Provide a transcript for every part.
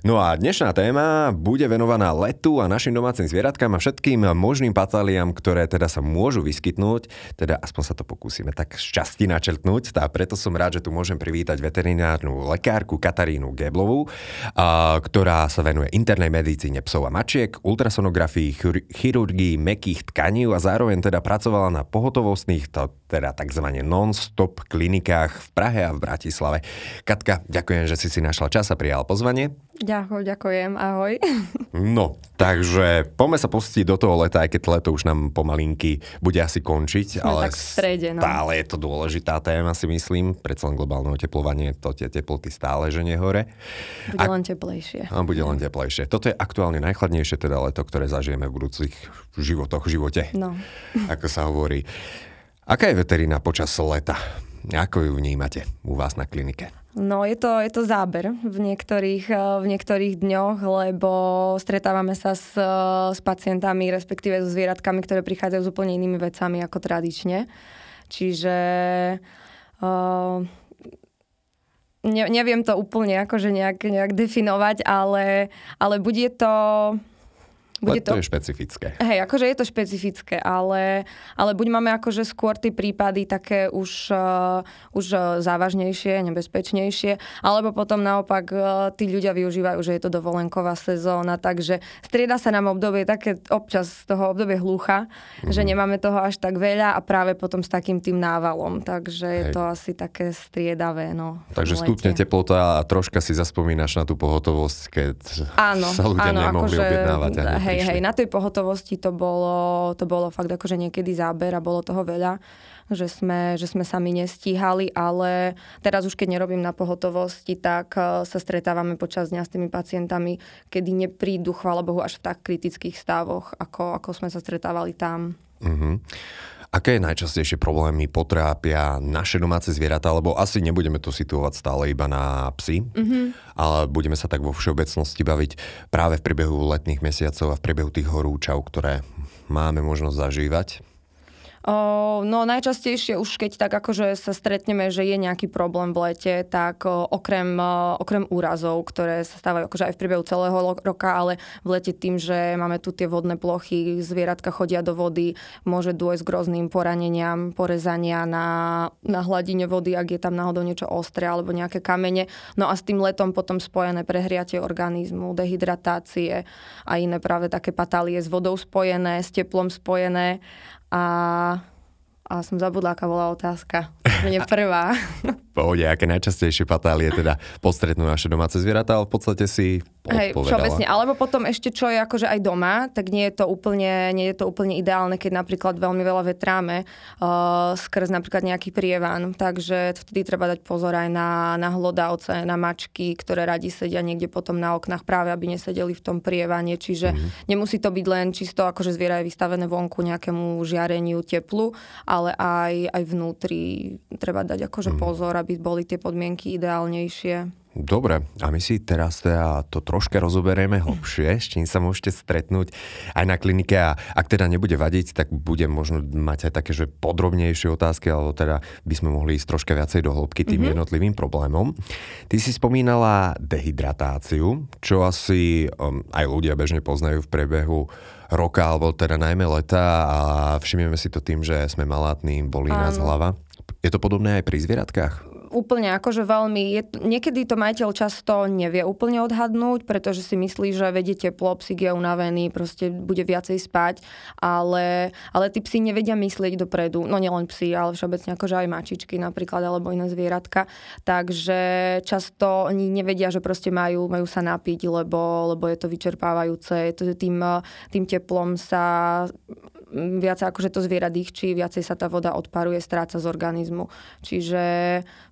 No a dnešná téma bude venovaná letu a našim domácim zvieratkám a všetkým možným patáliam, ktoré teda sa môžu vyskytnúť, teda aspoň sa to pokúsime tak šťastí načrtnúť. A preto som rád, že tu môžem privítať veterinárnu lekárku Katarínu Geblovú, ktorá sa venuje internej medicíne psov a mačiek, ultrasonografii, chirurgii mekých tkaní a zároveň teda pracovala na pohotovostných, to, teda tzv. non-stop klinikách v Prahe a v Bratislave. Katka, ďakujem, že si si našla čas a prijal pozvanie. Ďakujem, ďakujem, ahoj. No, takže poďme sa pustiť do toho leta, aj keď leto už nám pomalinky bude asi končiť, Sme ale tak v strede, no. stále je to dôležitá téma, si myslím. Predsa len globálne oteplovanie, to tie teploty stále že nehore. Bude a, len teplejšie. A bude len teplejšie. Toto je aktuálne najchladnejšie teda leto, ktoré zažijeme v budúcich životoch, živote. No. Ako sa hovorí. Aká je veterina počas leta? Ako ju vnímate u vás na klinike? No je to, je to záber v niektorých, eh, v niektorých dňoch, lebo stretávame sa s, eh, s pacientami, respektíve so zvieratkami, ktoré prichádzajú s úplne inými vecami ako tradične. Čiže uh, ne, neviem to úplne akože nejak, nejak definovať, ale, ale bude to bude to, to je špecifické. Hej, akože je to špecifické, ale, ale buď máme akože skôr tie prípady také už, uh, už uh, závažnejšie, nebezpečnejšie, alebo potom naopak uh, tí ľudia využívajú, že je to dovolenková sezóna, takže strieda sa nám obdobie také občas z toho obdobie hlucha, mm-hmm. že nemáme toho až tak veľa a práve potom s takým tým návalom, takže Hej. je to asi také striedavé. No, takže stupne teplota a troška si zaspomínaš na tú pohotovosť, keď áno, sa ľudia áno, nemohli akože, objednávať. Hej, hej, hej, na tej pohotovosti to bolo, to bolo fakt akože niekedy záber a bolo toho veľa, že sme, že sme sami nestíhali, ale teraz už keď nerobím na pohotovosti, tak eh, sa stretávame počas dňa s tými pacientami, kedy neprídu, chvála Bohu, až v tak kritických stavoch, ako, ako sme sa stretávali tam. Uh-huh. Aké najčastejšie problémy potrápia naše domáce zvieratá, lebo asi nebudeme to situovať stále iba na psy, mm-hmm. ale budeme sa tak vo všeobecnosti baviť práve v priebehu letných mesiacov a v priebehu tých horúčav, ktoré máme možnosť zažívať. No najčastejšie už keď tak akože sa stretneme, že je nejaký problém v lete, tak okrem, okrem úrazov, ktoré sa stávajú akože aj v priebehu celého roka, ale v lete tým, že máme tu tie vodné plochy, zvieratka chodia do vody, môže dôjsť k rôznym poraneniam, porezania na, na hladine vody, ak je tam náhodou niečo ostré alebo nejaké kamene. No a s tým letom potom spojené prehriatie organizmu, dehydratácie a iné práve také patálie s vodou spojené, s teplom spojené a, a som zabudla, aká bola otázka. Mne prvá. Pohode, aké najčastejšie patálie teda postretnú naše domáce zvieratá, ale v podstate si Hej, všeobecne. Alebo potom ešte, čo je akože aj doma, tak nie je to úplne, nie je to úplne ideálne, keď napríklad veľmi veľa vetráme uh, skrz napríklad nejaký prievan. Takže vtedy treba dať pozor aj na, na hlodavce, na mačky, ktoré radi sedia niekde potom na oknách práve, aby nesedeli v tom prievane. Čiže mm-hmm. nemusí to byť len čisto, akože zviera je vystavené vonku nejakému žiareniu, teplu, ale aj, aj vnútri treba dať akože mm-hmm. pozor, aby boli tie podmienky ideálnejšie. Dobre, a my si teraz teda to troška rozoberieme hlbšie, s čím sa môžete stretnúť aj na klinike a ak teda nebude vadiť, tak budem možno mať aj také, že podrobnejšie otázky, alebo teda by sme mohli ísť troška viacej do hĺbky tým mm-hmm. jednotlivým problémom. Ty si spomínala dehydratáciu, čo asi um, aj ľudia bežne poznajú v priebehu roka, alebo teda najmä leta a všimneme si to tým, že sme malátni, bolí nás hlava. Je to podobné aj pri zvieratkách? Úplne akože veľmi, je, niekedy to majiteľ často nevie úplne odhadnúť, pretože si myslí, že vedie teplo, psík je unavený, proste bude viacej spať, ale, ale tí psi nevedia myslieť dopredu, no nielen psi, ale všeobecne akože aj mačičky napríklad, alebo iné zvieratka, takže často oni nevedia, že proste majú, majú sa napiť, lebo, lebo je to vyčerpávajúce, tým, tým teplom sa viac akože to zviera dýchčí, viacej sa tá voda odparuje, stráca z organizmu. Čiže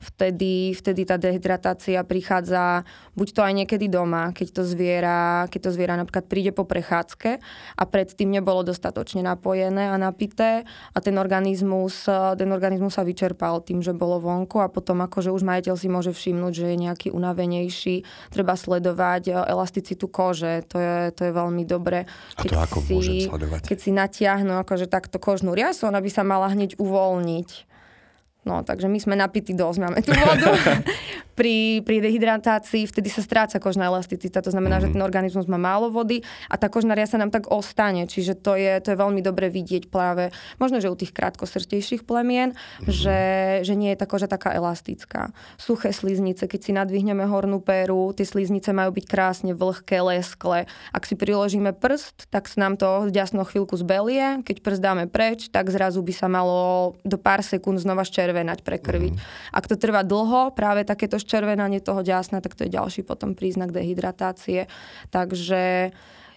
vtedy, vtedy tá dehydratácia prichádza Buď to aj niekedy doma, keď to zviera, keď to zviera napríklad príde po prechádzke a predtým nebolo dostatočne napojené a napité a ten organizmus, ten organizmus sa vyčerpal tým, že bolo vonku a potom akože už majiteľ si môže všimnúť, že je nejaký unavenejší. Treba sledovať elasticitu kože, to je, to je veľmi dobre. Keď a to ako si, môžem sledovať? Keď si natiahnu akože takto kožnú riasu, ona by sa mala hneď uvoľniť. No, takže my sme napití dosť, máme tú vodu. pri, pri dehydratácii vtedy sa stráca kožná elasticita, to znamená, mm-hmm. že mhm. ten organizmus má málo vody a tá kožná riasa nám tak ostane, čiže to je, to je veľmi dobre vidieť práve, možno, že u tých krátkosrtejších plemien, mm-hmm. že, že nie je tá koža taká elastická. Suché sliznice, keď si nadvihneme hornú péru, tie sliznice majú byť krásne vlhké, leskle. Ak si priložíme prst, tak sa nám to ďasno chvíľku zbelie, keď prst dáme preč, tak zrazu by sa malo do pár sekúnd znova ščervenať, prekrviť. Mm-hmm. Ak to trvá dlho, práve takéto červenanie toho ďasna, tak to je ďalší potom príznak dehydratácie. Takže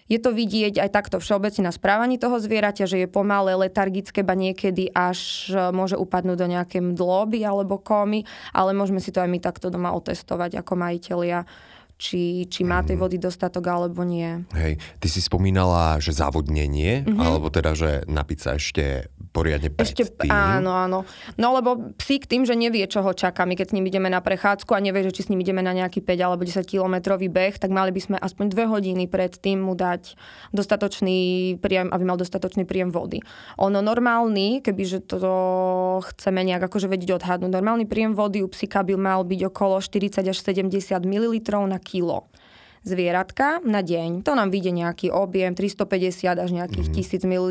je to vidieť aj takto všeobecne na správaní toho zvieraťa, že je pomalé, letargické, ba niekedy až e, môže upadnúť do nejaké mdloby alebo komy, ale môžeme si to aj my takto doma otestovať ako majiteľia či, či má tej mhm. vody dostatok alebo nie. Hej, ty si spomínala, že závodnenie, mm-hmm. alebo teda, že napiť sa ešte poriadne Ešte, tým. áno, áno. No lebo psík tým, že nevie, čo ho čaká. My keď s ním ideme na prechádzku a nevie, že či s ním ideme na nejaký 5 alebo 10 kilometrový beh, tak mali by sme aspoň 2 hodiny pred tým mu dať dostatočný príjem, aby mal dostatočný príjem vody. Ono normálny, kebyže to chceme nejak akože vedieť odhadnúť, normálny príjem vody u psíka by mal byť okolo 40 až 70 ml na kilo zvieratka na deň. To nám vyjde nejaký objem 350 až nejakých mm-hmm. 1000 ml,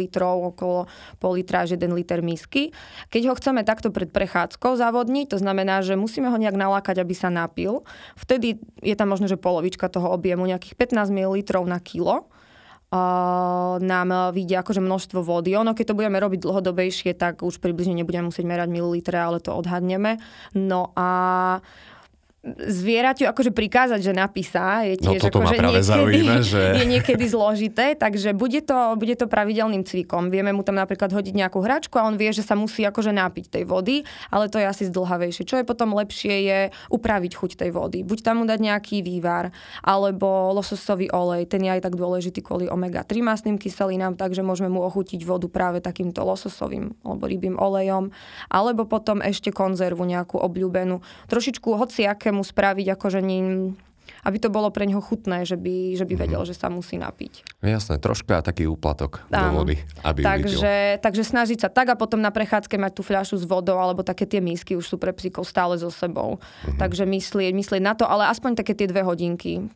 okolo pol litra až 1 liter misky. Keď ho chceme takto pred prechádzkou zavodniť, to znamená, že musíme ho nejak nalákať, aby sa napil. Vtedy je tam možno, že polovička toho objemu, nejakých 15 ml na kilo nám vyjde akože množstvo vody. Ono, keď to budeme robiť dlhodobejšie, tak už približne nebudeme musieť merať mililitre, ale to odhadneme. No a zvieraťu akože prikázať, že napísa, je no, tiež no, akože niekedy, zaujíma, že... je niekedy zložité, takže bude to, bude to pravidelným cvikom. Vieme mu tam napríklad hodiť nejakú hračku a on vie, že sa musí akože napiť tej vody, ale to je asi zdlhavejšie. Čo je potom lepšie je upraviť chuť tej vody. Buď tam mu dať nejaký vývar, alebo lososový olej, ten je aj tak dôležitý kvôli omega-3 masným kyselinám, takže môžeme mu ochutiť vodu práve takýmto lososovým alebo rybým olejom, alebo potom ešte konzervu nejakú obľúbenú. Trošičku hociaké mu spraviť, akože ním, aby to bolo pre neho chutné, že by, že by mhm. vedel, mm. že sa musí napiť. Jasné, troška taký úplatok Áno. do vody, aby takže, takže snažiť sa tak a potom na prechádzke mať tú fľašu s vodou, alebo také tie mísky už sú pre psíkov stále so sebou. Mm-hmm. Takže myslieť, myslieť na to, ale aspoň také tie dve hodinky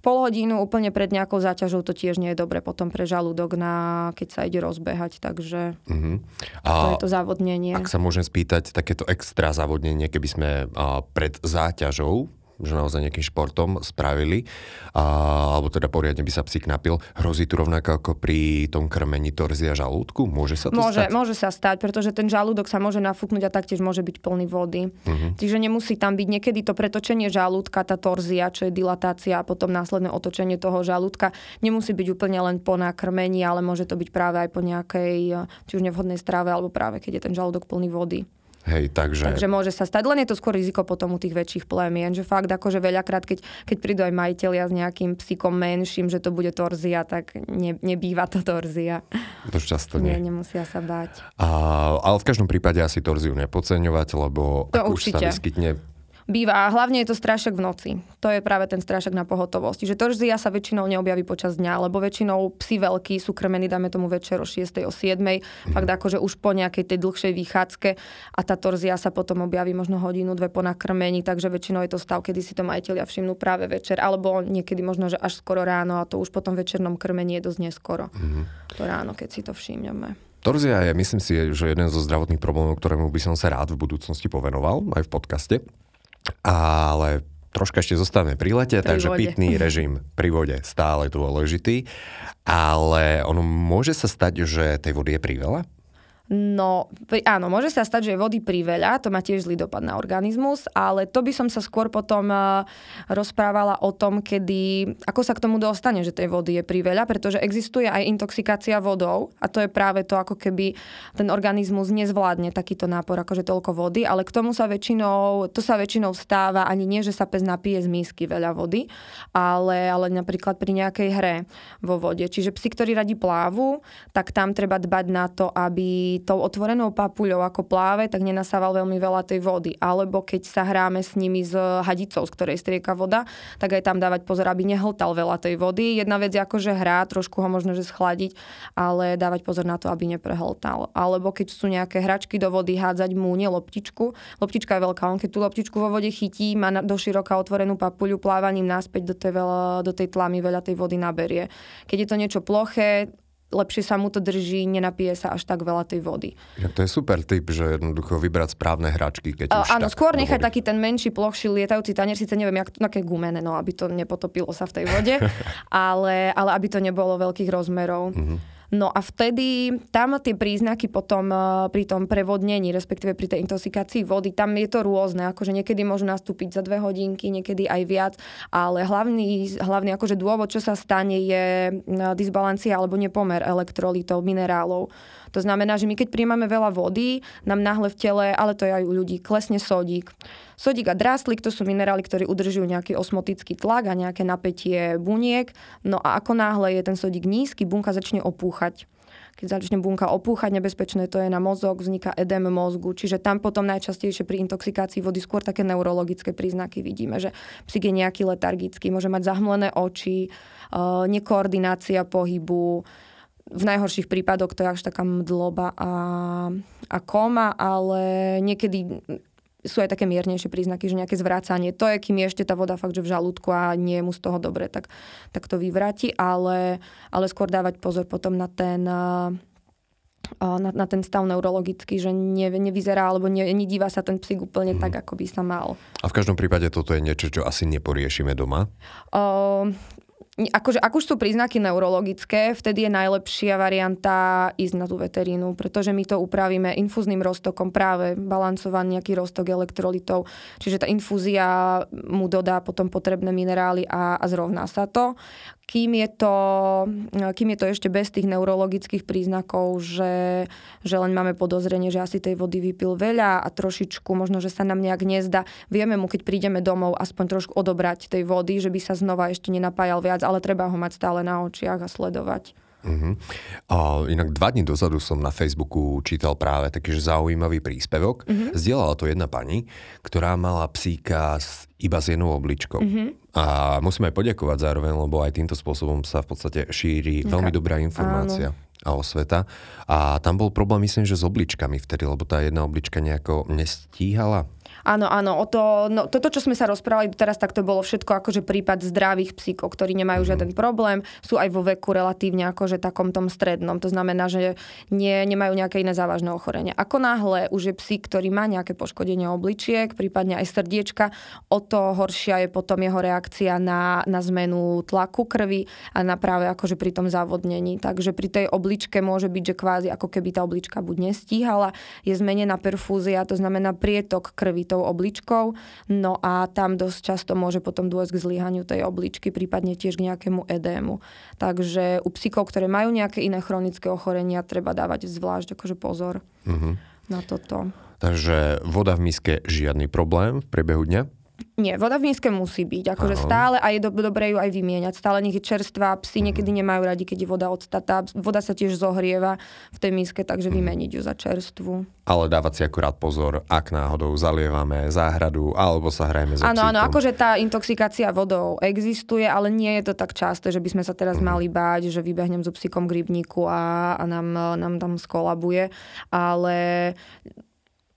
pol hodinu úplne pred nejakou záťažou to tiež nie je dobre potom pre žalúdok, na, keď sa ide rozbehať, takže uh-huh. a to je to závodnenie. Ak sa môžem spýtať, takéto extra závodnenie, keby sme a, pred záťažou že naozaj nejakým športom spravili, a, alebo teda poriadne by sa psík napil. Hrozí tu rovnako ako pri tom krmení torzia žalúdku? Môže sa to môže, stať? Môže sa stať, pretože ten žalúdok sa môže nafúknuť a taktiež môže byť plný vody. Uh-huh. Čiže nemusí tam byť niekedy to pretočenie žalúdka, tá torzia, čo je dilatácia a potom následné otočenie toho žalúdka. Nemusí byť úplne len po nakrmení, ale môže to byť práve aj po nejakej, či už nevhodnej strave, alebo práve keď je ten žalúdok plný vody. Hej, takže... takže môže sa stať, len je to skôr riziko potom u tých väčších plemien, že fakt akože veľakrát, keď, keď prídu aj majiteľia s nejakým psíkom menším, že to bude torzia, tak ne, nebýva to torzia. To často nie. nie. nemusia sa báť. A, ale v každom prípade asi torziu nepodceňovať, lebo to ak určite. už sa vyskytne býva. A hlavne je to strášok v noci. To je práve ten strášok na pohotovosti. Že torzia sa väčšinou neobjaví počas dňa, lebo väčšinou psi veľkí sú krmení, dáme tomu večer o 6. o 7. Mm. Fakt akože už po nejakej tej dlhšej výchádzke a tá torzia sa potom objaví možno hodinu, dve po nakrmení, takže väčšinou je to stav, kedy si to majiteľia všimnú práve večer, alebo niekedy možno, že až skoro ráno a to už potom večernom krmení je dosť neskoro. Mm. To ráno, keď si to všimneme. Torzia je, myslím si, že jeden zo zdravotných problémov, ktorému by som sa rád v budúcnosti povenoval, aj v podcaste. Ale troška ešte zostávame pri lete, pri takže vode. pitný režim pri vode stále dôležitý. Ale ono môže sa stať, že tej vody je priveľa? No, pri, áno, môže sa stať, že je vody priveľa, to má tiež zlý dopad na organizmus, ale to by som sa skôr potom uh, rozprávala o tom, kedy, ako sa k tomu dostane, že tej vody je priveľa, pretože existuje aj intoxikácia vodou a to je práve to, ako keby ten organizmus nezvládne takýto nápor, akože toľko vody, ale k tomu sa väčšinou, to sa väčšinou stáva ani nie, že sa pes napije z mísky veľa vody, ale, ale napríklad pri nejakej hre vo vode. Čiže psi, ktorí radi plávu, tak tam treba dbať na to, aby tou otvorenou papuľou ako pláve, tak nenasával veľmi veľa tej vody. Alebo keď sa hráme s nimi s hadicou, z ktorej strieka voda, tak aj tam dávať pozor, aby nehltal veľa tej vody. Jedna vec je ako, že hrá, trošku ho možno že schladiť, ale dávať pozor na to, aby neprehltal. Alebo keď sú nejaké hračky do vody, hádzať mu nie loptičku. Loptička je veľká, on keď tú loptičku vo vode chytí, má do široka otvorenú papuľu, plávaním naspäť do tej, veľa, do tej tlamy veľa tej vody naberie. Keď je to niečo ploché, lepšie sa mu to drží, nenapije sa až tak veľa tej vody. Ja, to je super tip, že jednoducho vybrať správne hračky. Keď uh, už áno, tak skôr nechať taký ten menší, plochší lietajúci tanier, síce neviem, jak, aké gumené, no, aby to nepotopilo sa v tej vode, ale, ale aby to nebolo veľkých rozmerov. Uh-huh. No a vtedy tam tie príznaky potom eh, pri tom prevodnení, respektíve pri tej intoxikácii vody, tam je to rôzne, akože niekedy môžu nastúpiť za dve hodinky, niekedy aj viac, ale hlavný, hlavný akože dôvod, čo sa stane, je eh, disbalancia alebo nepomer elektrolitov, minerálov. To znamená, že my keď príjmame veľa vody, nám náhle v tele, ale to je aj u ľudí, klesne sodík. Sodík a dráslik to sú minerály, ktoré udržujú nejaký osmotický tlak a nejaké napätie buniek. No a ako náhle je ten sodík nízky, bunka začne opúchať keď začne bunka opúchať, nebezpečné to je na mozog, vzniká edém mozgu. Čiže tam potom najčastejšie pri intoxikácii vody skôr také neurologické príznaky vidíme, že psík je nejaký letargický, môže mať zahmlené oči, uh, nekoordinácia pohybu, v najhorších prípadoch to je až taká mdloba a, a koma, ale niekedy sú aj také miernejšie príznaky, že nejaké zvrácanie. To je, kým je ešte tá voda fakt, že v žalúdku a nie je mu z toho dobre, tak, tak to vyvráti, ale, ale skôr dávať pozor potom na ten na, na ten stav neurologický, že ne, nevyzerá alebo ne, nedíva sa ten psík úplne mm. tak, ako by sa mal. A v každom prípade toto je niečo, čo asi neporiešime doma? Uh, akože, ak už sú príznaky neurologické, vtedy je najlepšia varianta ísť na tú veterínu, pretože my to upravíme infúzným roztokom, práve balancovaný nejaký roztok elektrolitov, čiže tá infúzia mu dodá potom potrebné minerály a, a zrovná sa to kým je to, kým je to ešte bez tých neurologických príznakov, že, že len máme podozrenie, že asi tej vody vypil veľa a trošičku možno, že sa nám nejak nezdá. Vieme mu, keď prídeme domov, aspoň trošku odobrať tej vody, že by sa znova ešte nenapájal viac, ale treba ho mať stále na očiach a sledovať. Uh-huh. A inak dva dní dozadu som na Facebooku čítal práve taký zaujímavý príspevok. Uh-huh. Zdieľala to jedna pani, ktorá mala psíka s, iba s jednou obličkou. Uh-huh. A musíme aj poďakovať zároveň, lebo aj týmto spôsobom sa v podstate šíri okay. veľmi dobrá informácia. Áno a osveta. A tam bol problém, myslím, že s obličkami vtedy, lebo tá jedna oblička nejako nestíhala. Áno, áno, o to, no, toto, čo sme sa rozprávali teraz, tak to bolo všetko akože prípad zdravých psíkov, ktorí nemajú mm. žiaden problém, sú aj vo veku relatívne akože takom tom strednom, to znamená, že nie, nemajú nejaké iné závažné ochorenie. Ako náhle už je psík, ktorý má nejaké poškodenie obličiek, prípadne aj srdiečka, o to horšia je potom jeho reakcia na, na zmenu tlaku krvi a na práve akože pri tom závodnení. Takže pri tej obličke môže byť, že kvázi ako keby tá oblička buď nestíhala, je zmenená perfúzia, to znamená prietok krvi tou obličkou, no a tam dosť často môže potom dôjsť k zlyhaniu tej obličky, prípadne tiež k nejakému edému. Takže u psíkov, ktoré majú nejaké iné chronické ochorenia, treba dávať zvlášť akože pozor mm-hmm. na toto. Takže voda v miske žiadny problém v priebehu dňa? Nie, voda v nízke musí byť. Akože Aha. stále a je do, dobré ju aj vymieňať. Stále nech je čerstvá. Psi mhm. niekedy nemajú radi, keď je voda odstatá. Voda sa tiež zohrieva v tej míske, takže mhm. vymeniť ju za čerstvu. Ale dávať si akurát pozor, ak náhodou zalievame záhradu alebo sa hrajeme so Áno, áno, akože tá intoxikácia vodou existuje, ale nie je to tak časté, že by sme sa teraz mm. mali báť, že vybehnem so psíkom k rybníku a, a nám, nám tam skolabuje. Ale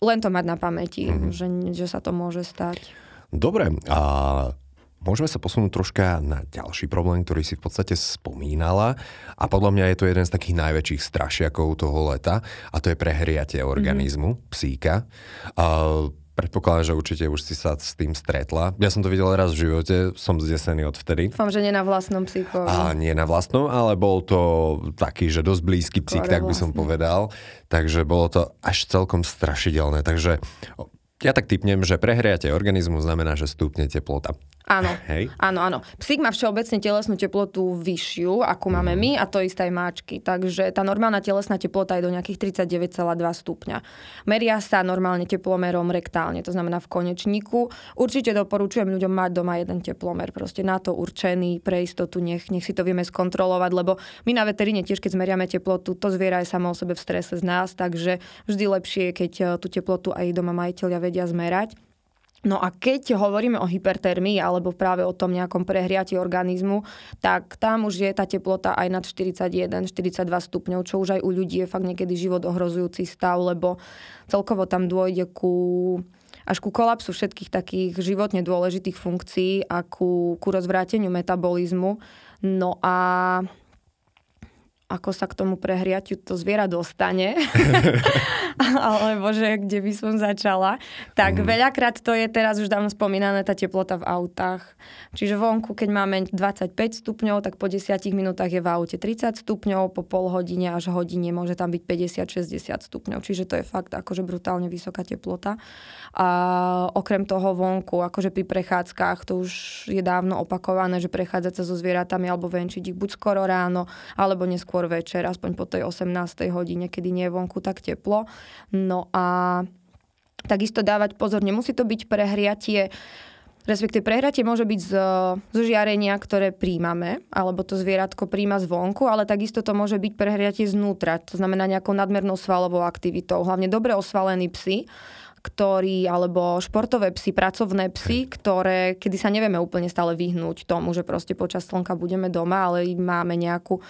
len to mať na pamäti, mm. že, že sa to môže stať. Dobre, a môžeme sa posunúť troška na ďalší problém, ktorý si v podstate spomínala a podľa mňa je to jeden z takých najväčších strašiakov toho leta a to je prehriatie organizmu, mm-hmm. psíka. A Predpokladám, že určite už si sa s tým stretla. Ja som to videl raz v živote, som zdesený odvtedy. Dúfam, že nie na vlastnom psíkovi. A nie na vlastnom, ale bol to taký, že dosť blízky psík, tak by som povedal. Takže bolo to až celkom strašidelné. Takže ja tak typnem, že prehriate organizmu znamená, že stúpne teplota. Áno, Hej. áno, áno. Psík má všeobecne telesnú teplotu vyššiu, ako máme mm. my, a to isté aj máčky. Takže tá normálna telesná teplota je do nejakých 39,2 stupňa. Meria sa normálne teplomerom rektálne, to znamená v konečníku. Určite doporučujem ľuďom mať doma jeden teplomer, proste na to určený, pre istotu, nech, nech si to vieme skontrolovať, lebo my na veteríne tiež, keď zmeriame teplotu, to zviera je samo o sebe v strese z nás, takže vždy lepšie keď eh, tú teplotu aj doma majiteľia vedia zmerať. No a keď hovoríme o hypertermii alebo práve o tom nejakom prehriati organizmu, tak tam už je tá teplota aj nad 41-42 stupňov, čo už aj u ľudí je fakt niekedy život ohrozujúci stav, lebo celkovo tam dôjde ku až ku kolapsu všetkých takých životne dôležitých funkcií a ku, ku rozvráteniu metabolizmu. No a ako sa k tomu prehriatiu to zviera dostane, alebo že kde by som začala, tak mm. veľakrát to je teraz už dávno spomínané tá teplota v autách. Čiže vonku, keď máme 25 stupňov, tak po 10 minútach je v aute 30 stupňov, po pol hodine až hodine môže tam byť 50-60 stupňov. Čiže to je fakt akože brutálne vysoká teplota. A okrem toho vonku, akože pri prechádzkach, to už je dávno opakované, že prechádzať sa so zvieratami alebo venčiť ich buď skoro ráno, alebo neskôr večer, aspoň po tej 18. hodine, kedy nie je vonku tak teplo. No a takisto dávať pozor, nemusí to byť prehriatie respektíve prehratie môže byť z, z žiarenia, ktoré príjmame, alebo to zvieratko príjma zvonku, ale takisto to môže byť prehriatie znútra, to znamená nejakou nadmernou svalovou aktivitou. Hlavne dobre osvalení psy ktorí, alebo športové psy, pracovné psy, ktoré, kedy sa nevieme úplne stále vyhnúť tomu, že proste počas slnka budeme doma, ale máme nejakú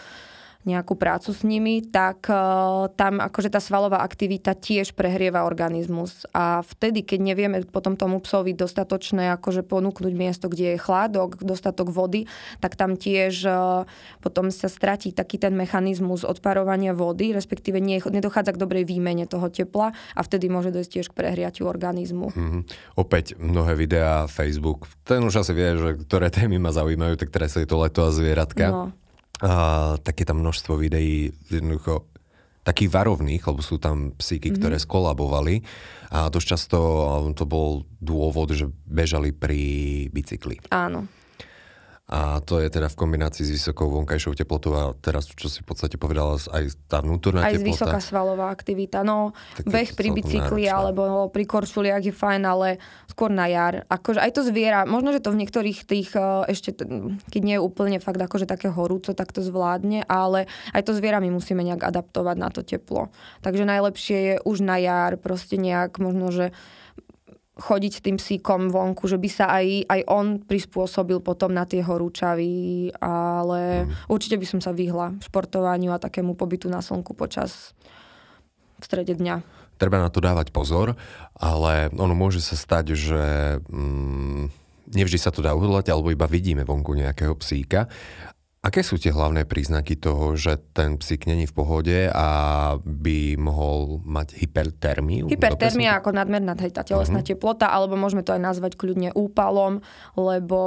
nejakú prácu s nimi, tak uh, tam akože tá svalová aktivita tiež prehrieva organizmus. A vtedy, keď nevieme potom tomu psovi dostatočné akože ponúknuť miesto, kde je chládok, dostatok vody, tak tam tiež uh, potom sa stratí taký ten mechanizmus odparovania vody, respektíve nie, nedochádza k dobrej výmene toho tepla a vtedy môže dojsť tiež k prehriatiu organizmu. Mm-hmm. Opäť mnohé videá, Facebook, ten už asi vie, že ktoré témy ma zaujímajú, tak teraz je to leto a zvieratka. No uh, tak je tam množstvo videí jednoducho takých varovných, lebo sú tam psíky, mm-hmm. ktoré skolabovali a dosť často to bol dôvod, že bežali pri bicykli. Áno. A to je teda v kombinácii s vysokou vonkajšou teplotou a teraz, čo si v podstate povedala, aj tá vnútorná aj teplota. Aj vysoká svalová aktivita. No, tak beh pri bicykli náročné. alebo pri korčuliach je fajn, ale skôr na jar. Akože aj to zviera, možno, že to v niektorých tých e, ešte, keď nie je úplne fakt akože také horúco, tak to zvládne, ale aj to zviera my musíme nejak adaptovať na to teplo. Takže najlepšie je už na jar proste nejak možno, že chodiť s tým psíkom vonku, že by sa aj, aj on prispôsobil potom na tie horúčavy, ale mm. určite by som sa vyhla športovaniu a takému pobytu na slnku počas v strede dňa. Treba na to dávať pozor, ale ono môže sa stať, že mm, nevždy sa to dá uhodlať, alebo iba vidíme vonku nejakého psíka Aké sú tie hlavné príznaky toho, že ten psík není v pohode a by mohol mať hypertermiu? Hypertermia ako nadmerná tá telesná uh-huh. teplota, alebo môžeme to aj nazvať kľudne úpalom, lebo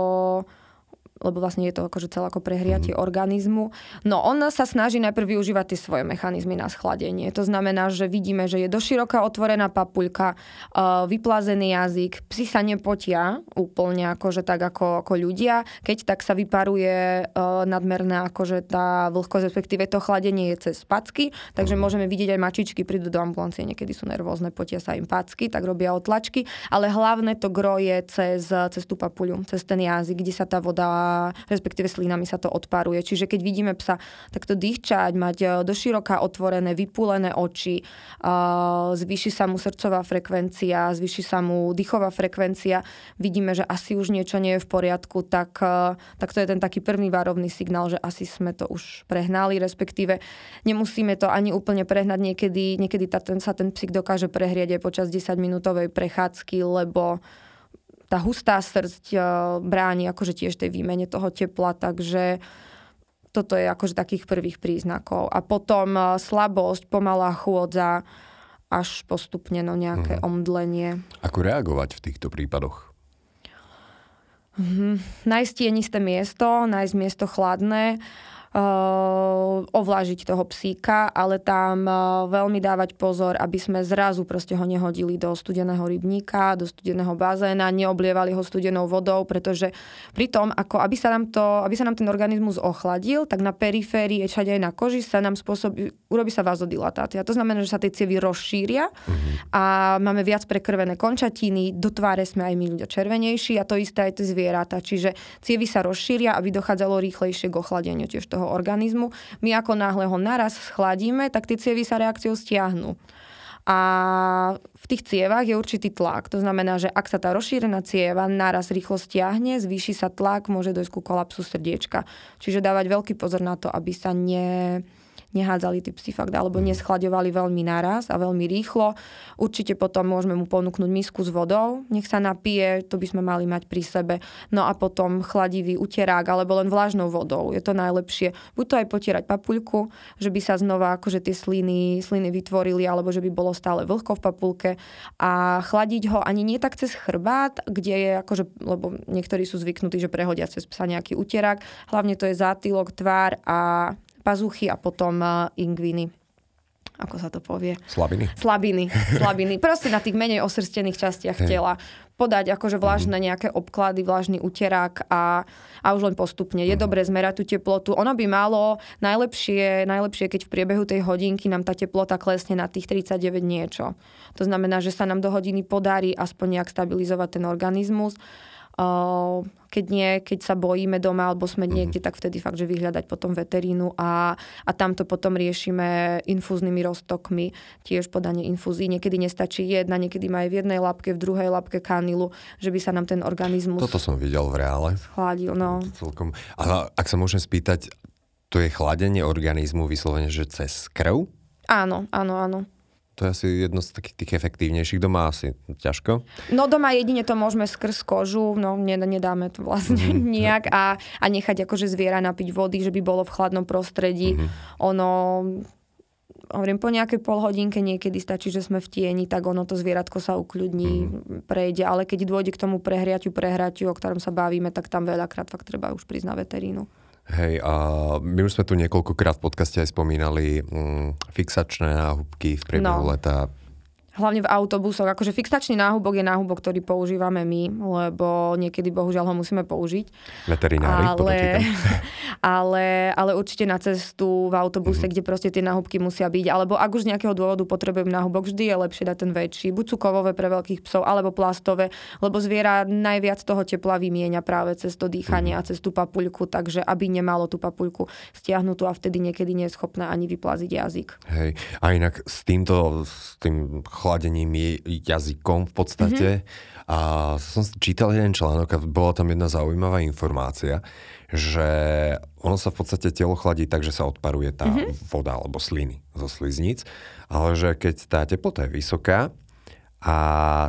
lebo vlastne je to akože celé ako prehriatie mm. organizmu. No on sa snaží najprv využívať tie svoje mechanizmy na schladenie. To znamená, že vidíme, že je doširoka otvorená papuľka, uh, vyplázený jazyk, psi sa nepotia úplne akože tak ako, ako ľudia. Keď tak sa vyparuje uh, nadmerná akože tá vlhkosť, respektíve to chladenie je cez packy, takže mm. môžeme vidieť aj mačičky, prídu do ambulancie, niekedy sú nervózne, potia sa im packy, tak robia otlačky, ale hlavné to gro je cez, cez tú papuľu, cez ten jazyk, kde sa tá voda respektíve slínami sa to odparuje. Čiže keď vidíme psa takto dýchčať, mať e, doširoka otvorené, vypulené oči, e, zvýši sa mu srdcová frekvencia, zvýši sa mu dýchová frekvencia, vidíme, že asi už niečo nie je v poriadku, tak, e, tak to je ten taký prvý varovný signál, že asi sme to už prehnali, respektíve nemusíme to ani úplne prehnať. Niekedy, niekedy tá, ten, sa ten psík dokáže prehrieť aj počas 10-minútovej prechádzky, lebo tá hustá srdť e, bráni akože tiež tej výmene toho tepla, takže toto je akože takých prvých príznakov. A potom e, slabosť, pomalá chôdza, až postupne no, nejaké mm-hmm. omdlenie. Ako reagovať v týchto prípadoch? Mm-hmm. Nájsť tienisté miesto, nájsť miesto chladné, uh, ovlážiť toho psíka, ale tam veľmi dávať pozor, aby sme zrazu proste ho nehodili do studeného rybníka, do studeného bazéna, neoblievali ho studenou vodou, pretože pri tom, ako aby sa nám, to, aby sa nám ten organizmus ochladil, tak na periférii, všade aj na koži sa nám spôsobí, urobí sa vazodilatácia. To znamená, že sa tie cievy rozšíria mm-hmm. a máme viac prekrvené končatiny, do tváre sme aj my ľudia červenejší a to isté aj tie zvieratá. Čiže cievy sa rozšíria, aby dochádzalo rýchlejšie k ochladeniu tiež toho organizmu. My ako náhle ho naraz schladíme, tak tie cievy sa reakciou stiahnu. A v tých cievach je určitý tlak. To znamená, že ak sa tá rozšírená cieva naraz rýchlo stiahne, zvýši sa tlak, môže dojsť ku kolapsu srdiečka. Čiže dávať veľký pozor na to, aby sa ne, nehádzali tí psi fakt, alebo mhm. neschlaďovali veľmi naraz a veľmi rýchlo. Určite potom môžeme mu ponúknuť misku s vodou, nech sa napije, to by sme mali mať pri sebe. No a potom chladivý uterák, alebo len vlažnou vodou. Je to najlepšie. Buď to aj potierať papuľku, že by sa znova akože tie sliny, sliny vytvorili, alebo že by bolo stále vlhko v papulke a chladiť ho ani nie tak cez chrbát, kde je akože, lebo niektorí sú zvyknutí, že prehodia cez psa nejaký uterák. Hlavne to je zátylok, tvár a pazuchy a potom uh, ingviny ako sa to povie? Slabiny. Slabiny, slabiny. Proste na tých menej osrstených častiach hey. tela. Podať akože vlažné mhm. nejaké obklady, vlažný uterák a, a už len postupne. Je mm. dobré zmerať tú teplotu. Ono by malo najlepšie, najlepšie, keď v priebehu tej hodinky nám tá teplota klesne na tých 39 niečo. To znamená, že sa nám do hodiny podarí aspoň nejak stabilizovať ten organizmus keď nie, keď sa bojíme doma alebo sme mhm. niekde, tak vtedy fakt, že vyhľadať potom veterínu a, a tamto potom riešime infúznymi roztokmi, tiež podanie infúzií. Niekedy nestačí jedna, niekedy má aj v jednej labke, v druhej labke kanilu, že by sa nám ten organizmus... Toto som videl v reále. Chladil, no. Celkom. A ak sa môžem spýtať, to je chladenie organizmu vyslovene, že cez krv? Áno, áno, áno. To je asi jedno z takých tých efektívnejších. Doma asi ťažko. No doma jedine to môžeme skrz kožu, no nedáme to vlastne mm-hmm. nejak a, a nechať akože zviera napiť vody, že by bolo v chladnom prostredí. Mm-hmm. Ono, hovorím, po nejakej pol hodinke niekedy stačí, že sme v tieni, tak ono to zvieratko sa ukľudní, mm-hmm. prejde, ale keď dôjde k tomu prehriatiu, prehratiu, o ktorom sa bavíme, tak tam veľakrát fakt treba už prísť na veterínu. Hej, a my už sme tu niekoľkokrát v podcaste aj spomínali mm, fixačné náhubky v priebehu no. leta hlavne v autobusoch. Akože fixačný náhubok je náhubok, ktorý používame my, lebo niekedy bohužiaľ ho musíme použiť. Veterinári, ale, ale, ale určite na cestu v autobuse, mm-hmm. kde proste tie náhubky musia byť. Alebo ak už z nejakého dôvodu potrebujem náhubok, vždy je lepšie dať ten väčší. Buď sú kovové pre veľkých psov, alebo plastové, lebo zviera najviac toho tepla vymieňa práve cez to dýchanie mm-hmm. a cez tú papuľku, takže aby nemalo tú papuľku stiahnutú a vtedy niekedy nie je schopná ani vyplaziť jazyk. Hej, a inak s týmto, s tým chladením jazykom v podstate. Mm-hmm. A som čítal jeden článok a bola tam jedna zaujímavá informácia, že ono sa v podstate telo chladí tak, že sa odparuje tá mm-hmm. voda alebo sliny zo sliznic, ale že keď tá teplota je vysoká, a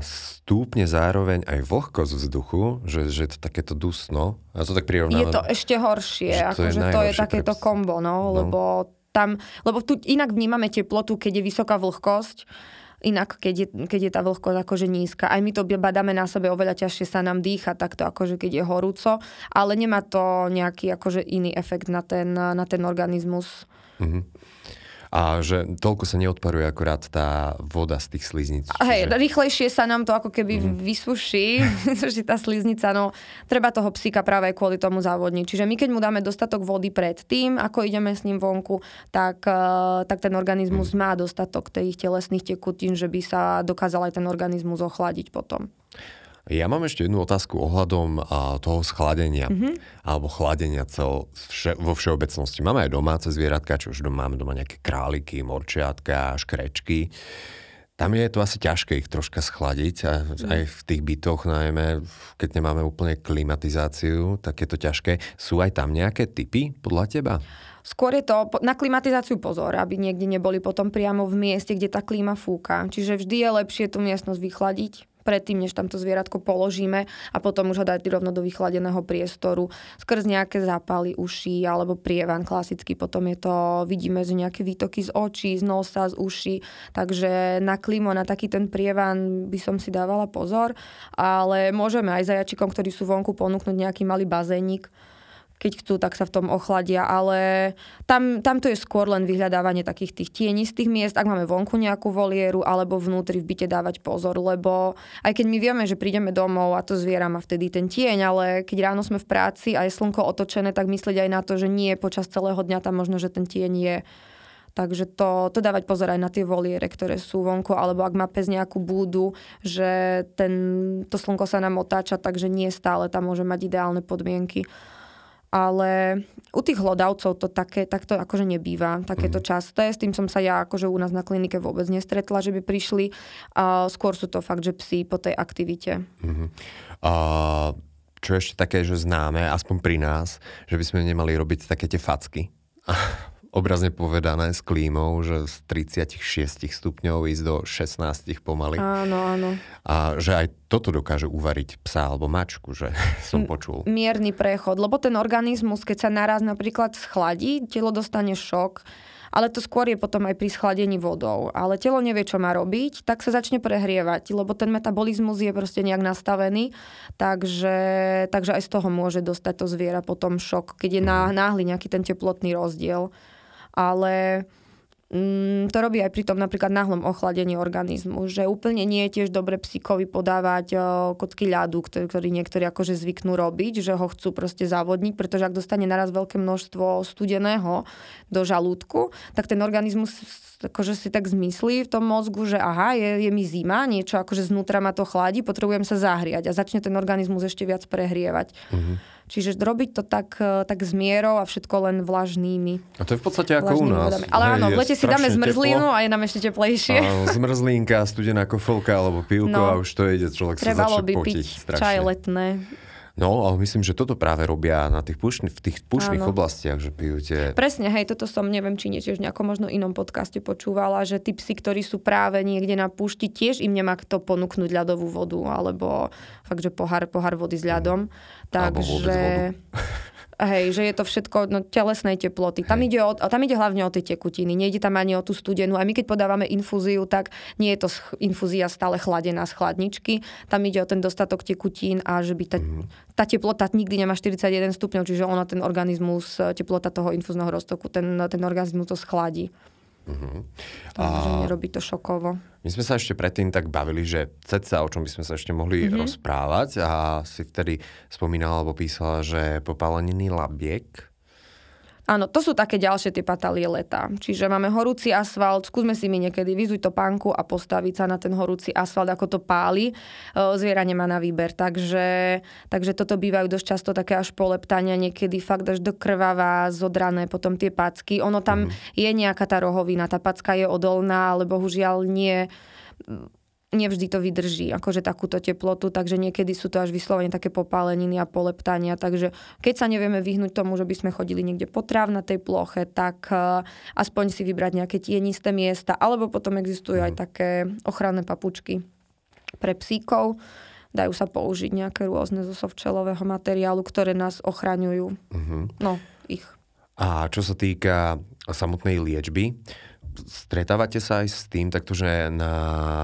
stúpne zároveň aj vlhkosť vzduchu, že, že je to takéto dusno. A to tak prirovnávam. Je to ešte horšie, to, akože to je takéto kombo, no, no, lebo tam, lebo tu inak vnímame teplotu, keď je vysoká vlhkosť, Inak, keď je, keď je tá vlhkosť akože nízka. Aj my to badáme na sebe, oveľa ťažšie sa nám dýcha takto, akože keď je horúco, ale nemá to nejaký akože iný efekt na ten, na ten organizmus. Mm-hmm a že toľko sa neodparuje akorát tá voda z tých sliznic. Hej, čiže... rýchlejšie sa nám to ako keby mm. vysuší, že tá sliznica, no treba toho psíka práve kvôli tomu závodniť. Čiže my keď mu dáme dostatok vody pred tým, ako ideme s ním vonku, tak, eh, tak ten organizmus mm. má dostatok tých telesných tekutín, že by sa dokázal aj ten organizmus ochladiť potom. Ja mám ešte jednu otázku ohľadom a, toho schladenia, mm-hmm. alebo chladenia cel vše, vo všeobecnosti. Máme aj domáce zvieratka, či už doma, máme doma nejaké králiky, morčiatka, škrečky. Tam je to asi ťažké ich troška schladiť, mm. aj v tých bytoch najmä, keď nemáme úplne klimatizáciu, tak je to ťažké. Sú aj tam nejaké typy podľa teba? Skôr je to na klimatizáciu pozor, aby niekde neboli potom priamo v mieste, kde tá klíma fúka. Čiže vždy je lepšie tú miestnosť vychladiť, predtým, než tam to zvieratko položíme a potom už ho dať rovno do vychladeného priestoru skrz nejaké zápaly uší alebo prievan klasicky. Potom je to, vidíme, že nejaké výtoky z očí, z nosa, z uší. Takže na klimo, na taký ten prievan by som si dávala pozor. Ale môžeme aj zajačikom, ktorí sú vonku, ponúknuť nejaký malý bazénik keď chcú, tak sa v tom ochladia, ale tam, tam to je skôr len vyhľadávanie takých tých tienistých miest, ak máme vonku nejakú volieru, alebo vnútri v byte dávať pozor, lebo aj keď my vieme, že prídeme domov a to zviera má vtedy ten tieň, ale keď ráno sme v práci a je slnko otočené, tak myslieť aj na to, že nie počas celého dňa tam možno, že ten tieň je. Takže to, to dávať pozor aj na tie voliere, ktoré sú vonku, alebo ak má pes nejakú búdu, že ten, to slnko sa nám otáča, takže nie stále tam môže mať ideálne podmienky ale u tých hlodavcov to také, takto akože nebýva, takéto mm. časté. S tým som sa ja akože u nás na klinike vôbec nestretla, že by prišli. A skôr sú to fakt, že psi po tej aktivite. Mm-hmm. A čo ešte také, že známe, aspoň pri nás, že by sme nemali robiť také tie facky. obrazne povedané s klímou, že z 36 stupňov ísť do 16 pomaly. Áno, áno. A že aj toto dokáže uvariť psa alebo mačku, že som počul. Mierny prechod, lebo ten organizmus, keď sa naraz napríklad schladí, telo dostane šok, ale to skôr je potom aj pri schladení vodou. Ale telo nevie, čo má robiť, tak sa začne prehrievať, lebo ten metabolizmus je proste nejak nastavený, takže, takže aj z toho môže dostať to zviera potom šok, keď je mhm. náhly nejaký ten teplotný rozdiel ale mm, to robí aj pri tom napríklad náhlom ochladení organizmu, že úplne nie je tiež dobre psíkovi podávať o, kocky ľadu, ktorý, ktorý niektorí akože zvyknú robiť, že ho chcú proste zavodniť, pretože ak dostane naraz veľké množstvo studeného do žalúdku, tak ten organizmus akože si tak zmyslí v tom mozgu, že aha, je, je mi zima, niečo akože znútra ma to chladí, potrebujem sa zahriať a začne ten organizmus ešte viac prehrievať. Mm-hmm. Čiže robiť to tak, e, tak s mierou a všetko len vlažnými. A to je v podstate ako u nás. Vodami. Ale áno, v lete si dáme zmrzlinu teplo. a je nám ešte teplejšie. A zmrzlinka, studená kofolka alebo pivko no, a už to ide, človek sa začne by potiť. piť strašne. čaj letné. No, ale myslím, že toto práve robia na tých pušni, v tých pušných Áno. oblastiach, že pijú tie... Presne, hej, toto som, neviem, či nie tiež nejakom možno inom podcaste počúvala, že tí psi, ktorí sú práve niekde na púšti, tiež im nemá kto ponúknuť ľadovú vodu, alebo fakt, že pohár, pohár vody s ľadom. Mm. Takže... Hej, že je to všetko no, telesnej teploty. Tam ide, o, tam ide hlavne o tie tekutiny, nejde tam ani o tú studenú. A my keď podávame infúziu, tak nie je to infúzia stále chladená z chladničky. Tam ide o ten dostatok tekutín a že by tá, mhm. tá teplota nikdy nemá 41 stupňov, čiže ona ten organizmus, teplota toho infúzneho roztoku, ten, ten organizmus to schladí. Uh-huh. Takže a... nerobí to šokovo. My sme sa ešte predtým tak bavili, že ceca, o čom by sme sa ešte mohli uh-huh. rozprávať a si vtedy spomínala alebo písala, že popáleniny labiek Áno, to sú také ďalšie tie patalie leta. Čiže máme horúci asfalt, skúsme si mi niekedy vyzuť to pánku a postaviť sa na ten horúci asfalt, ako to páli. E, zviera nemá na výber, takže, takže toto bývajú dosť často také až poleptania, niekedy fakt až do krvavá, zodrané potom tie packy. Ono tam mm. je nejaká tá rohovina, tá packa je odolná, ale bohužiaľ nie nevždy to vydrží, akože takúto teplotu, takže niekedy sú to až vyslovene také popáleniny a poleptania, takže keď sa nevieme vyhnúť tomu, že by sme chodili niekde po tej ploche, tak uh, aspoň si vybrať nejaké tienisté miesta, alebo potom existujú aj mhm. také ochranné papučky pre psíkov. Dajú sa použiť nejaké rôzne zo sovčelového materiálu, ktoré nás ochraňujú. Uh-huh. No, ich. A čo sa týka samotnej liečby, stretávate sa aj s tým, takto, že na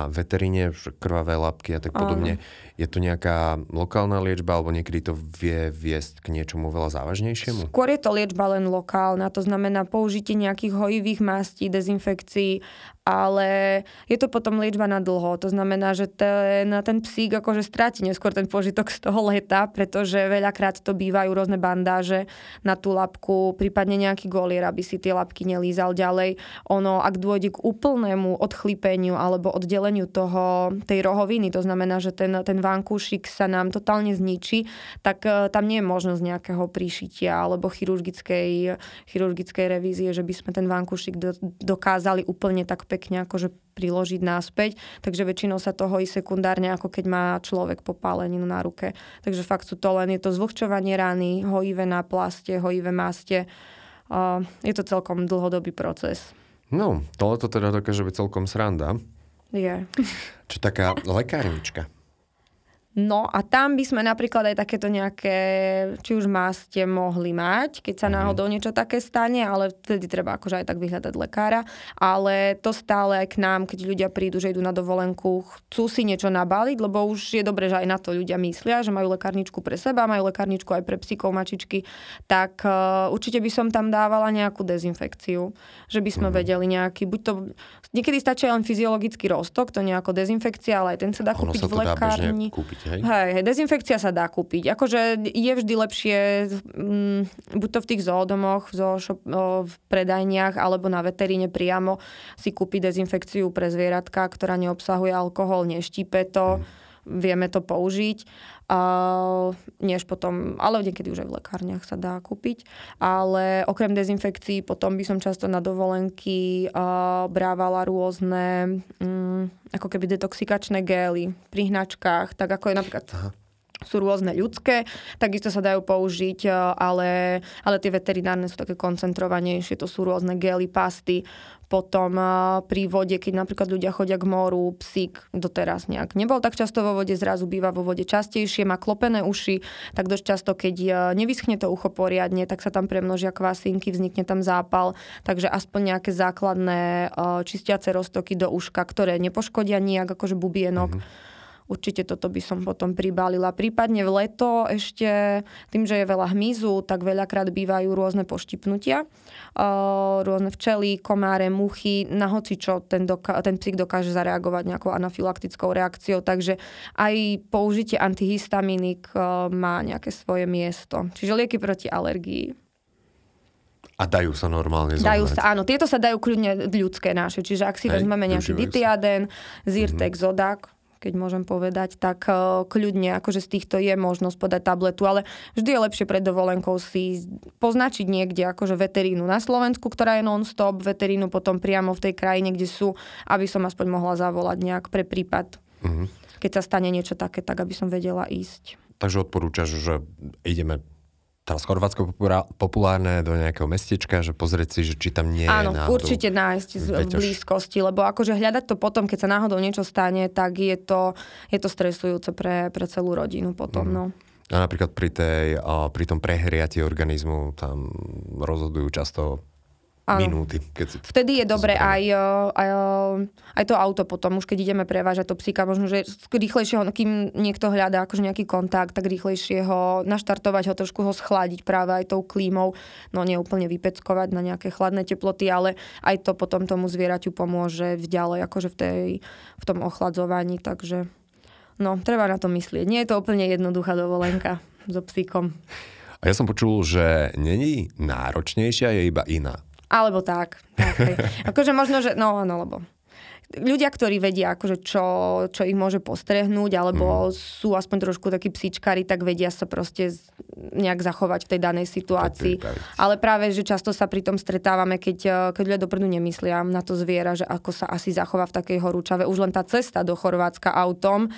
veteríne krvavé labky a tak podobne, Áno. je to nejaká lokálna liečba alebo niekedy to vie viesť k niečomu veľa závažnejšiemu? Skôr je to liečba len lokálna, to znamená použitie nejakých hojivých mastí, dezinfekcií ale je to potom liečba na dlho. To znamená, že ten, ten psík akože stráti neskôr ten požitok z toho leta, pretože veľakrát to bývajú rôzne bandáže na tú labku, prípadne nejaký golier, aby si tie labky nelízal ďalej. Ono, ak dôjde k úplnému odchlípeniu alebo oddeleniu toho, tej rohoviny, to znamená, že ten, ten vankúšik sa nám totálne zničí, tak uh, tam nie je možnosť nejakého príšitia alebo chirurgickej, chirurgickej revízie, že by sme ten vankúšik do, dokázali úplne tak pekne akože priložiť náspäť, takže väčšinou sa to hojí sekundárne, ako keď má človek popáleninu na ruke. Takže fakt sú to len, je to zvlhčovanie rany, hojivé náplaste, hojivé máste. Uh, je to celkom dlhodobý proces. No, tohle to teda dokáže byť celkom sranda. Je. Čo taká lekárnička? No a tam by sme napríklad aj takéto nejaké, či už máste mohli mať, keď sa mhm. náhodou niečo také stane, ale vtedy treba akože aj tak vyhľadať lekára. Ale to stále aj k nám, keď ľudia prídu, že idú na dovolenku, chcú si niečo nabaliť, lebo už je dobré, že aj na to ľudia myslia, že majú lekárničku pre seba, majú lekárničku aj pre psíkov, mačičky, tak uh, určite by som tam dávala nejakú dezinfekciu, že by sme mm. vedeli nejaký, buď to, niekedy stačí len fyziologický roztok, to nejako dezinfekcia, ale aj ten sa dá ono kúpiť sa v lekárni. kúpiť hej? Hej, hej, dezinfekcia sa dá kúpiť. Akože je vždy lepšie m, mm, buď to v tých zoodomoch, v, zoošop, v predajniach, alebo na veteríne priamo si kúpiť dezinfekciu pre zvieratka, ktorá neobsahuje alkohol, neštípe to. Mm vieme to použiť, než potom, ale niekedy už aj v lekárniach sa dá kúpiť. Ale okrem dezinfekcií potom by som často na dovolenky brávala rôzne um, ako keby detoxikačné gély pri hnačkách, tak ako je napríklad Aha sú rôzne ľudské, takisto sa dajú použiť, ale, ale tie veterinárne sú také koncentrovanejšie, to sú rôzne gely, pasty, potom pri vode, keď napríklad ľudia chodia k moru, psík doteraz nejak nebol tak často vo vode, zrazu býva vo vode častejšie, má klopené uši, tak dosť často, keď nevyschne to ucho poriadne, tak sa tam premnožia kvasinky, vznikne tam zápal, takže aspoň nejaké základné čistiace roztoky do uška, ktoré nepoškodia nijak akože bubienok. Mm-hmm Určite toto by som potom pribalila. Prípadne v leto ešte, tým, že je veľa hmyzu, tak veľakrát bývajú rôzne poštipnutia. rôzne včely, komáre, muchy, na hoci čo ten, doka- ten psík dokáže zareagovať nejakou anafilaktickou reakciou. Takže aj použitie antihistaminik má nejaké svoje miesto. Čiže lieky proti alergii. A dajú sa normálne zohnať. Dajú sa, áno. Tieto sa dajú kľudne ľudské naše. Čiže ak si Hej, vezmeme nejaký ditiaden, Zyrtex, mm-hmm. Zodak, keď môžem povedať, tak eh, kľudne, akože z týchto je možnosť podať tabletu, ale vždy je lepšie pred dovolenkou si poznačiť niekde akože veterínu na Slovensku, ktorá je non-stop, veterínu potom priamo v tej krajine, kde sú, aby som aspoň mohla zavolať nejak pre prípad. Uh-huh. Keď sa stane niečo také, tak aby som vedela ísť. Takže odporúčaš, že ideme teraz Chorvátsko populárne do nejakého mestečka, že pozrieť si, že či tam nie Áno, je náhodou určite nájsť z, v blízkosti, lebo akože hľadať to potom, keď sa náhodou niečo stane, tak je to, je to stresujúce pre, pre celú rodinu potom. Mm. No. A napríklad pri, tej, pri tom prehriati organizmu tam rozhodujú často Áno. minúty. Keď si Vtedy je dobre aj, aj, aj to auto potom, už keď ideme prevážať to psíka, možno, že rýchlejšie ho, kým niekto hľadá akože nejaký kontakt, tak rýchlejšie ho naštartovať, ho trošku ho schladiť práve aj tou klímou, no nie úplne vypeckovať na nejaké chladné teploty, ale aj to potom tomu zvieraťu pomôže v ďalej, akože v, tej, v tom ochladzovaní, takže no, treba na to myslieť. Nie je to úplne jednoduchá dovolenka so psíkom. A ja som počul, že není náročnejšia, je iba iná. Alebo tak. tak akože možno, že... No, no, lebo ľudia, ktorí vedia, akože čo, čo ich môže postrehnúť, alebo mm. sú aspoň trošku takí psíčkari, tak vedia sa proste nejak zachovať v tej danej situácii. Ale práve, že často sa pri tom stretávame, keď, keď ľudia dopredu nemyslia na to zviera, že ako sa asi zachová v takej horúčave. Už len tá cesta do Chorvátska autom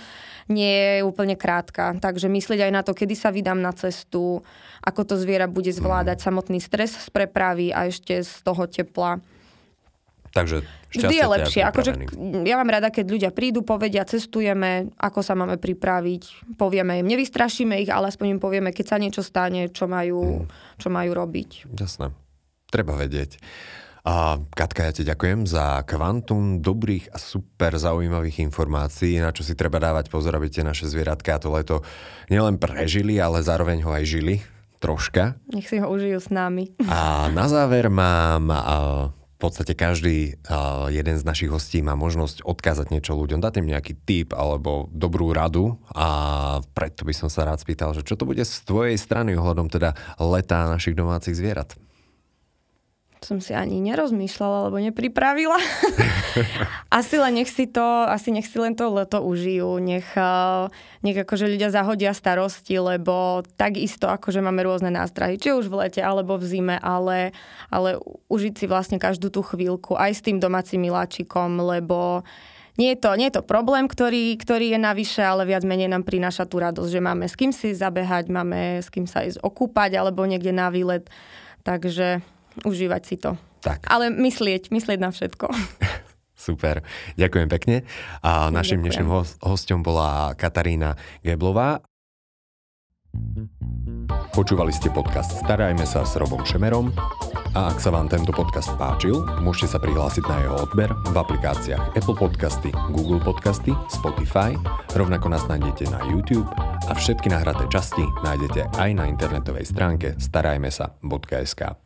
nie je úplne krátka. Takže myslieť aj na to, kedy sa vydám na cestu, ako to zviera bude zvládať mm. samotný stres z prepravy a ešte z toho tepla. Takže Vždy je lepšie. Akože, ja mám rada, keď ľudia prídu, povedia, cestujeme, ako sa máme pripraviť, povieme im, nevystrašíme ich, ale aspoň im povieme, keď sa niečo stane, čo majú, mm. čo majú robiť. Jasné. Treba vedieť. A Katka, ja ti ďakujem za kvantum dobrých a super zaujímavých informácií, na čo si treba dávať pozor, aby tie naše zvieratka to leto nielen prežili, ale zároveň ho aj žili troška. Nech si ho užijú s nami. A na záver mám podstate každý jeden z našich hostí má možnosť odkázať niečo ľuďom, dať im nejaký tip alebo dobrú radu a preto by som sa rád spýtal, že čo to bude z tvojej strany ohľadom teda leta našich domácich zvierat? Som si ani nerozmýšľala, alebo nepripravila. asi len nech si to, asi nech si len to leto užijú, nech, eh, nech akože ľudia zahodia starosti, lebo takisto akože máme rôzne nástrahy, či už v lete alebo v zime, ale, ale užiť si vlastne každú tú chvíľku aj s tým domácim miláčikom, lebo nie je to, nie je to problém, ktorý, ktorý je navyše, ale viac menej nám prináša tú radosť, že máme s kým si zabehať, máme s kým sa ísť okúpať alebo niekde na výlet. Takže užívať si to. Tak. Ale myslieť, myslieť na všetko. Super, ďakujem pekne. A našim dnešným hostom bola Katarína Geblová. Počúvali ste podcast Starajme sa s Robom Šemerom a ak sa vám tento podcast páčil, môžete sa prihlásiť na jeho odber v aplikáciách Apple Podcasty, Google Podcasty, Spotify, rovnako nás nájdete na YouTube a všetky nahraté časti nájdete aj na internetovej stránke starajmesa.sk.